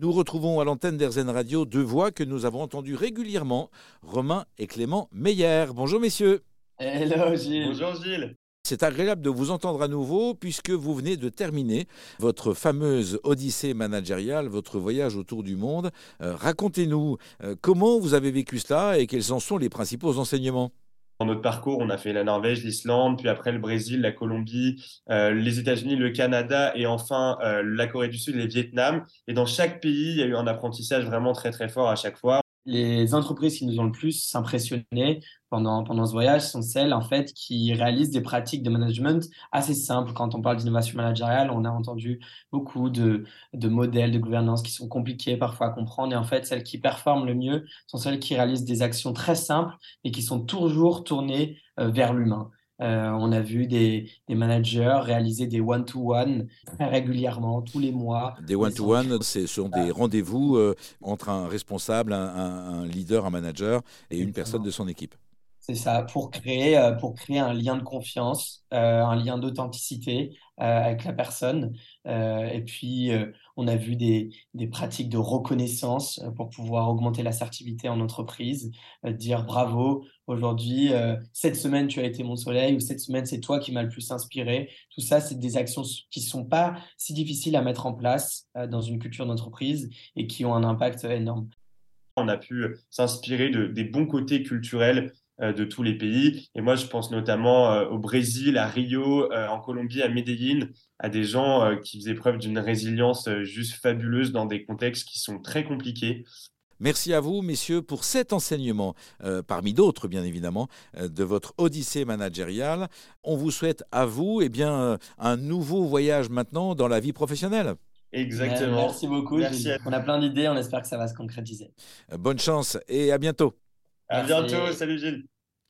Nous retrouvons à l'antenne d'Airzen Radio deux voix que nous avons entendues régulièrement, Romain et Clément Meyer. Bonjour messieurs. Hello Gilles. Bonjour Gilles. C'est agréable de vous entendre à nouveau puisque vous venez de terminer votre fameuse odyssée managériale, votre voyage autour du monde. Euh, racontez-nous euh, comment vous avez vécu cela et quels en sont les principaux enseignements? Dans notre parcours, on a fait la Norvège, l'Islande, puis après le Brésil, la Colombie, euh, les États-Unis, le Canada et enfin euh, la Corée du Sud et le Vietnam. Et dans chaque pays, il y a eu un apprentissage vraiment très très fort à chaque fois les entreprises qui nous ont le plus impressionnés pendant, pendant ce voyage sont celles en fait qui réalisent des pratiques de management assez simples. Quand on parle d'innovation managériale, on a entendu beaucoup de, de modèles de gouvernance qui sont compliqués parfois à comprendre. Et en fait, celles qui performent le mieux sont celles qui réalisent des actions très simples et qui sont toujours tournées euh, vers l'humain. Euh, on a vu des, managers réaliser des one-to-one très régulièrement, tous les mois. Des one-to-one, ce sont des rendez-vous euh, entre un responsable, un, leader, un manager et une personne de son équipe. C'est ça, pour créer, euh, pour créer un lien de confiance, un lien d'authenticité avec la personne. et puis, on a vu des, pratiques de reconnaissance pour pouvoir augmenter l'assertivité en entreprise, dire bravo, aujourd'hui, cette semaine, tu as été mon soleil, ou cette semaine, c'est toi qui m'as le plus inspiré. Tout ça, c'est des actions qui ne sont pas si difficiles à mettre en place dans une culture d'entreprise et qui ont un impact énorme. On a pu s'inspirer de, des bons côtés culturels de tous les pays. Et moi, je pense notamment au Brésil, à Rio, en Colombie, à Medellín, à des gens qui faisaient preuve d'une résilience juste fabuleuse dans des contextes qui sont très compliqués. Merci à vous, messieurs, pour cet enseignement, parmi d'autres, bien évidemment, de votre odyssée managériale. On vous souhaite à vous eh bien, un nouveau voyage maintenant dans la vie professionnelle. Exactement. Merci beaucoup. On a plein d'idées, on espère que ça va se concrétiser. Bonne chance et à bientôt. À bientôt. Salut Gilles.